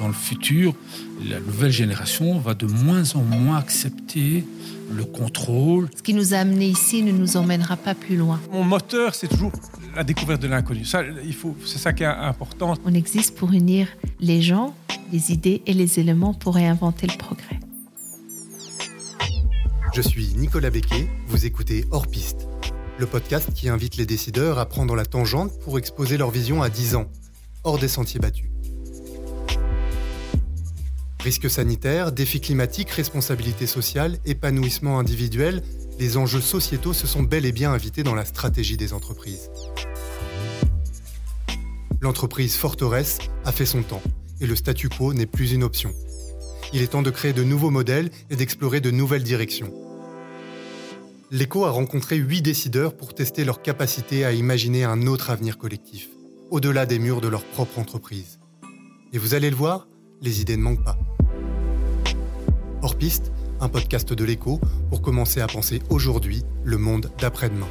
Dans le futur, la nouvelle génération va de moins en moins accepter le contrôle. Ce qui nous a amenés ici ne nous emmènera pas plus loin. Mon moteur, c'est toujours la découverte de l'inconnu. Ça, il faut, c'est ça qui est important. On existe pour unir les gens, les idées et les éléments pour réinventer le progrès. Je suis Nicolas Becquet, vous écoutez Hors Piste, le podcast qui invite les décideurs à prendre la tangente pour exposer leur vision à 10 ans, hors des sentiers battus. Risques sanitaires, défis climatiques, responsabilité sociale, épanouissement individuel, les enjeux sociétaux se sont bel et bien invités dans la stratégie des entreprises. L'entreprise Forteresse a fait son temps et le statu quo n'est plus une option. Il est temps de créer de nouveaux modèles et d'explorer de nouvelles directions. L'ECO a rencontré huit décideurs pour tester leur capacité à imaginer un autre avenir collectif, au-delà des murs de leur propre entreprise. Et vous allez le voir, les idées ne manquent pas. Hors piste, un podcast de l'écho pour commencer à penser aujourd'hui le monde d'après-demain.